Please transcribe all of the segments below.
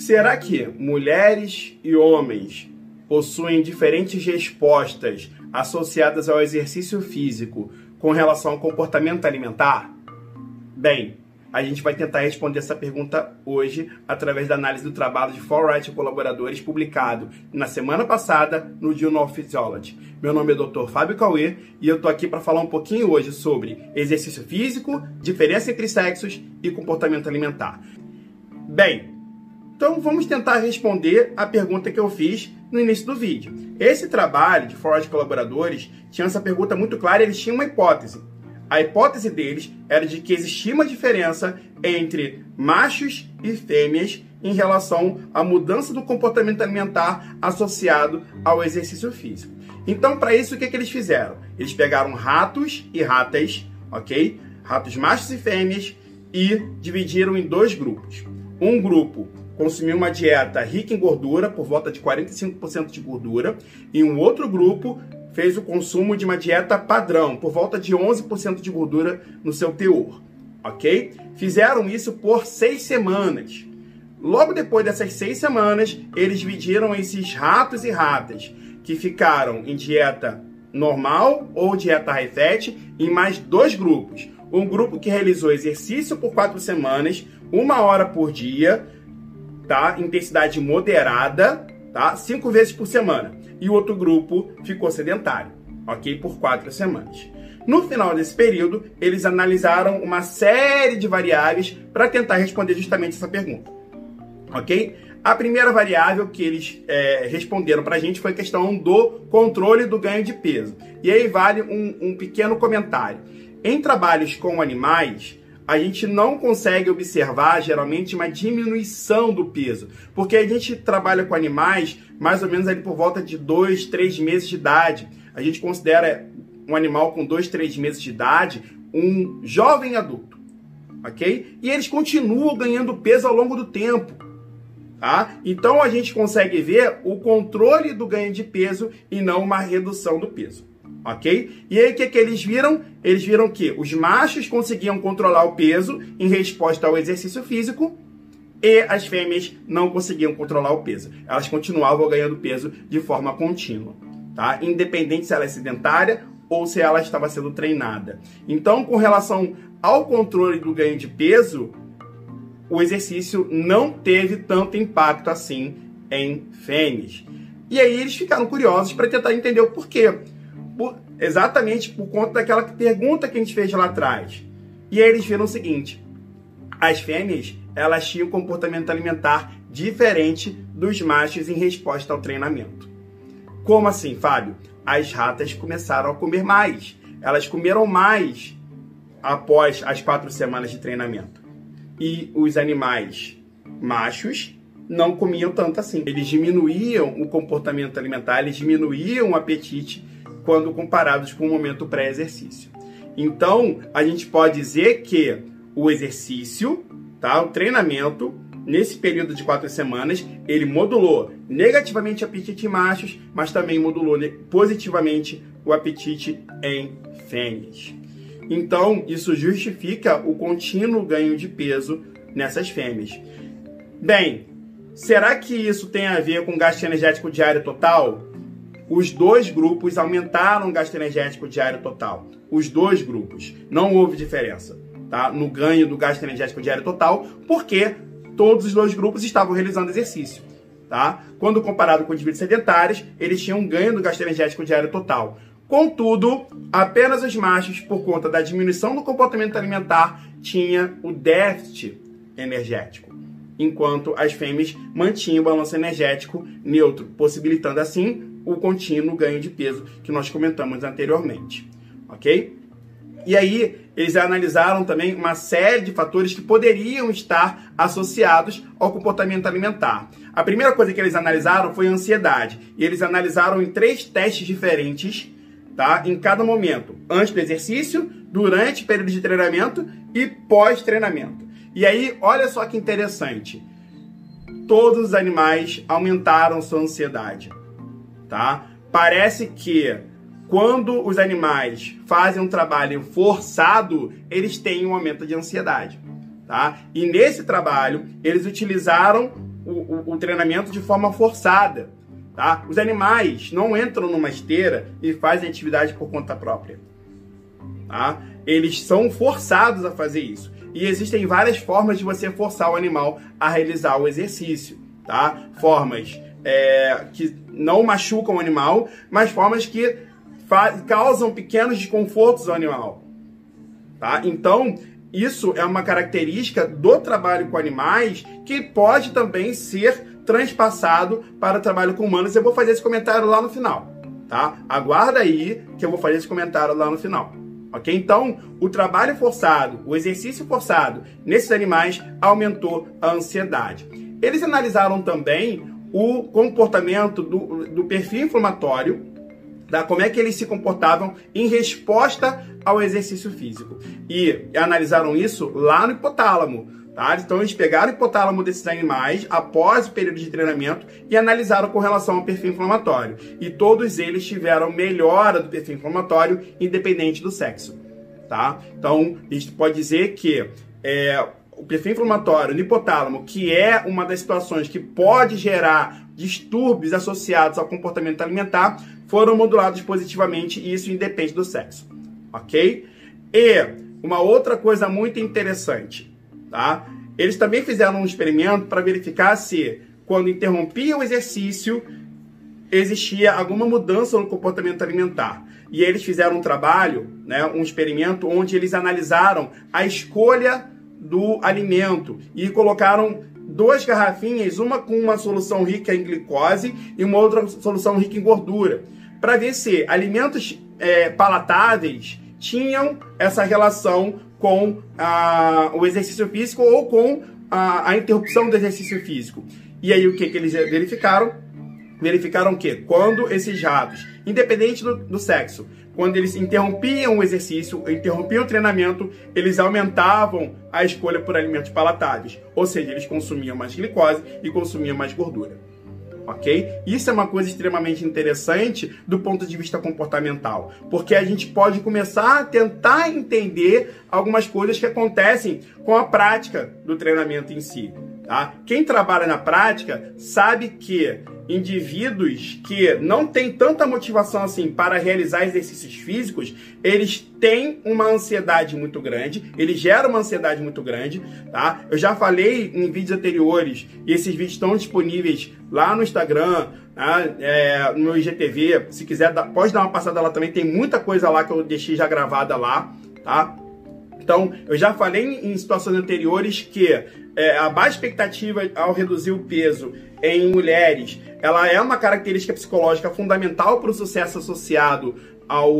Será que mulheres e homens possuem diferentes respostas associadas ao exercício físico com relação ao comportamento alimentar? Bem, a gente vai tentar responder essa pergunta hoje através da análise do trabalho de Forwright e colaboradores publicado na semana passada no Journal of Physiology. Meu nome é Dr. Fábio Cauê e eu tô aqui para falar um pouquinho hoje sobre exercício físico, diferença entre sexos e comportamento alimentar. Bem, então vamos tentar responder a pergunta que eu fiz no início do vídeo. Esse trabalho de Forwright e colaboradores tinha essa pergunta muito clara, eles tinham uma hipótese a hipótese deles era de que existia uma diferença entre machos e fêmeas em relação à mudança do comportamento alimentar associado ao exercício físico. Então, para isso, o que, que eles fizeram? Eles pegaram ratos e ratas, ok? Ratos machos e fêmeas e dividiram em dois grupos. Um grupo consumiu uma dieta rica em gordura, por volta de 45% de gordura, e um outro grupo fez o consumo de uma dieta padrão, por volta de 11% de gordura no seu teor, ok? Fizeram isso por seis semanas. Logo depois dessas seis semanas, eles dividiram esses ratos e ratas que ficaram em dieta normal ou dieta high fat em mais dois grupos. Um grupo que realizou exercício por quatro semanas, uma hora por dia, tá? Intensidade moderada, tá? Cinco vezes por semana e o outro grupo ficou sedentário, ok? Por quatro semanas. No final desse período, eles analisaram uma série de variáveis para tentar responder justamente essa pergunta, ok? A primeira variável que eles é, responderam para a gente foi a questão do controle do ganho de peso. E aí vale um, um pequeno comentário. Em trabalhos com animais, a gente não consegue observar geralmente uma diminuição do peso, porque a gente trabalha com animais mais ou menos ali por volta de 2, 3 meses de idade. A gente considera um animal com 2, 3 meses de idade um jovem adulto, ok? E eles continuam ganhando peso ao longo do tempo. Tá? Então a gente consegue ver o controle do ganho de peso e não uma redução do peso ok? E aí o que, que eles viram? Eles viram que os machos conseguiam controlar o peso em resposta ao exercício físico e as fêmeas não conseguiam controlar o peso. Elas continuavam ganhando peso de forma contínua, tá? Independente se ela é sedentária ou se ela estava sendo treinada. Então, com relação ao controle do ganho de peso, o exercício não teve tanto impacto assim em fêmeas. E aí eles ficaram curiosos para tentar entender o porquê exatamente por conta daquela pergunta que a gente fez lá atrás. E aí eles viram o seguinte: as fêmeas elas tinham um comportamento alimentar diferente dos machos em resposta ao treinamento. Como assim, Fábio? As ratas começaram a comer mais. Elas comeram mais após as quatro semanas de treinamento. E os animais machos não comiam tanto assim. Eles diminuíam o comportamento alimentar, eles diminuíam o apetite quando comparados com o momento pré-exercício. Então, a gente pode dizer que o exercício, tá? o treinamento, nesse período de quatro semanas, ele modulou negativamente o apetite em machos, mas também modulou positivamente o apetite em fêmeas. Então, isso justifica o contínuo ganho de peso nessas fêmeas. Bem, será que isso tem a ver com gasto energético diário total? Os dois grupos aumentaram o gasto energético diário total. Os dois grupos. Não houve diferença tá? no ganho do gasto energético diário total, porque todos os dois grupos estavam realizando exercício. Tá? Quando comparado com indivíduos sedentários, eles tinham um ganho do gasto energético diário total. Contudo, apenas os machos, por conta da diminuição do comportamento alimentar, tinha o déficit energético, enquanto as fêmeas mantinham o balanço energético neutro, possibilitando assim o contínuo ganho de peso que nós comentamos anteriormente, ok? E aí, eles analisaram também uma série de fatores que poderiam estar associados ao comportamento alimentar. A primeira coisa que eles analisaram foi a ansiedade. E eles analisaram em três testes diferentes, tá? Em cada momento, antes do exercício, durante o período de treinamento e pós-treinamento. E aí, olha só que interessante. Todos os animais aumentaram sua ansiedade tá? Parece que quando os animais fazem um trabalho forçado, eles têm um aumento de ansiedade, tá? E nesse trabalho, eles utilizaram o, o, o treinamento de forma forçada. Tá? Os animais não entram numa esteira e fazem atividade por conta própria. Tá? Eles são forçados a fazer isso. E existem várias formas de você forçar o animal a realizar o exercício. Tá? Formas é, que não machucam o animal, mas formas que causam pequenos desconfortos ao animal. Tá? Então, isso é uma característica do trabalho com animais que pode também ser transpassado para o trabalho com humanos. Eu vou fazer esse comentário lá no final, tá? Aguarda aí que eu vou fazer esse comentário lá no final. Ok? Então, o trabalho forçado, o exercício forçado nesses animais aumentou a ansiedade. Eles analisaram também o comportamento do, do perfil inflamatório, tá? como é que eles se comportavam em resposta ao exercício físico. E analisaram isso lá no hipotálamo. Tá? Então eles pegaram o hipotálamo desses animais após o período de treinamento e analisaram com relação ao perfil inflamatório. E todos eles tiveram melhora do perfil inflamatório independente do sexo. Tá? Então a gente pode dizer que é, o perfil inflamatório no hipotálamo, que é uma das situações que pode gerar distúrbios associados ao comportamento alimentar, foram modulados positivamente e isso independe do sexo. Ok? E uma outra coisa muito interessante tá? Eles também fizeram um experimento para verificar se, quando interrompia o exercício, existia alguma mudança no comportamento alimentar. E eles fizeram um trabalho, né, um experimento, onde eles analisaram a escolha do alimento e colocaram duas garrafinhas, uma com uma solução rica em glicose e uma outra solução rica em gordura, para ver se alimentos é, palatáveis tinham essa relação com ah, o exercício físico ou com a, a, interrupção do exercício físico. E aí o que, que eles verificaram? Verificaram que quando esses ratos, independente do, do sexo, quando eles interrompiam o exercício, interrompiam o treinamento, eles aumentavam a escolha por alimentos palatáveis. Ou seja, eles consumiam mais glicose e consumiam mais gordura ok? Isso é uma coisa extremamente interessante do ponto de vista comportamental, porque a gente pode começar a tentar entender algumas coisas que acontecem com a prática do treinamento em si. Tá? Quem trabalha na prática sabe que indivíduos que não têm tanta motivação assim para realizar exercícios físicos, eles têm uma ansiedade muito grande, eles geram uma ansiedade muito grande, tá? Eu já falei em vídeos anteriores, e esses vídeos estão disponíveis lá no Instagram, né? é, no IGTV, se quiser, pode dar uma passada lá também, tem muita coisa lá que eu deixei já gravada lá, tá? Então, eu já falei em situações anteriores que é, a baixa expectativa ao reduzir o peso em mulheres, ela é uma característica psicológica fundamental para o sucesso associado ao,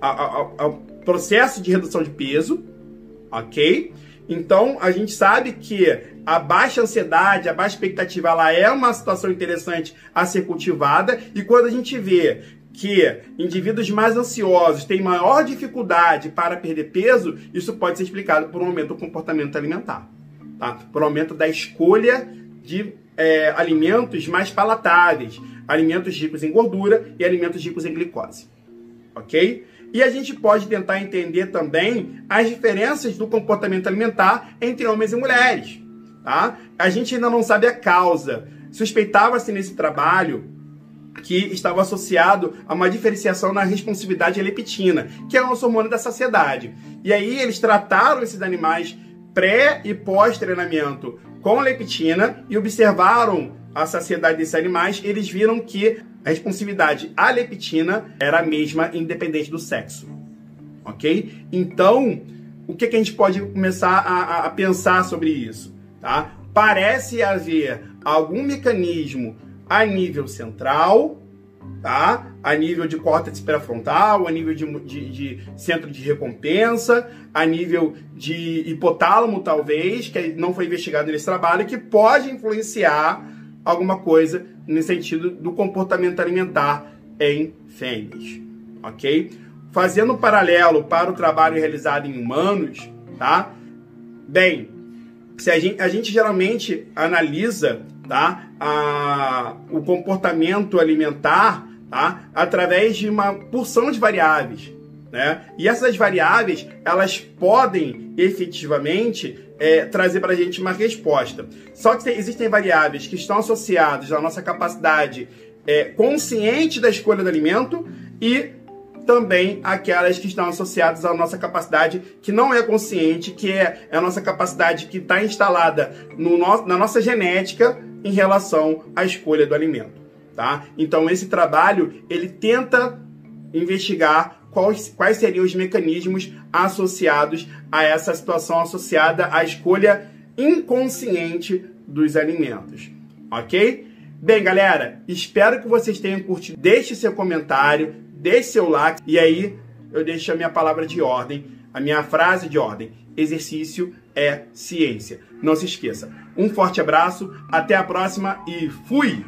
ao, ao, processo de redução de peso, ok? Então, a gente sabe que a baixa ansiedade, a baixa expectativa, ela é uma situação interessante a ser cultivada. E quando a gente vê que indivíduos mais ansiosos têm maior dificuldade para perder peso, isso pode ser explicado por um aumento do comportamento alimentar, tá? Por um aumento da escolha de é, alimentos mais palatáveis, alimentos ricos em gordura e alimentos ricos em glicose, ok? E a gente pode tentar entender também as diferenças do comportamento alimentar entre homens e mulheres, tá? A gente ainda não sabe a causa. Suspeitava-se nesse trabalho que estava associado a uma diferenciação na responsividade leptina, que é o nosso hormônio da saciedade. E aí eles trataram esses animais pré e pós-treinamento com leptina e observaram a saciedade desses animais, eles viram que a responsividade à leptina era a mesma independente do sexo. Ok? Então, o que, que a gente pode começar a, a pensar sobre isso? Tá? Parece haver algum mecanismo a nível central, tá? A nível de córtex pré-frontal, a nível de, de, de, centro de recompensa, a nível de hipotálamo, talvez, que não foi investigado nesse trabalho, que pode influenciar alguma coisa no sentido do comportamento alimentar em fêmeas, ok? Fazendo um paralelo para o trabalho realizado em humanos, tá? Bem, se a gente, a gente geralmente analisa tá? A, o comportamento alimentar tá? através de uma porção de variáveis. Né? E essas variáveis, elas podem efetivamente é, trazer para a gente uma resposta. Só que existem variáveis que estão associadas à nossa capacidade é, consciente da escolha do alimento e também aquelas que estão associadas à nossa capacidade que não é consciente, que é a nossa capacidade que está instalada no no, na nossa genética em relação à escolha do alimento. Tá? Então esse trabalho ele tenta investigar quais, quais seriam os mecanismos associados a essa situação associada à escolha inconsciente dos alimentos. Ok? Bem, galera, espero que vocês tenham curtido. Deixe seu comentário, deixe seu like e aí eu deixo a minha palavra de ordem, a minha frase de ordem. Exercício é ciência. Não se esqueça. Um forte abraço, até a próxima e fui!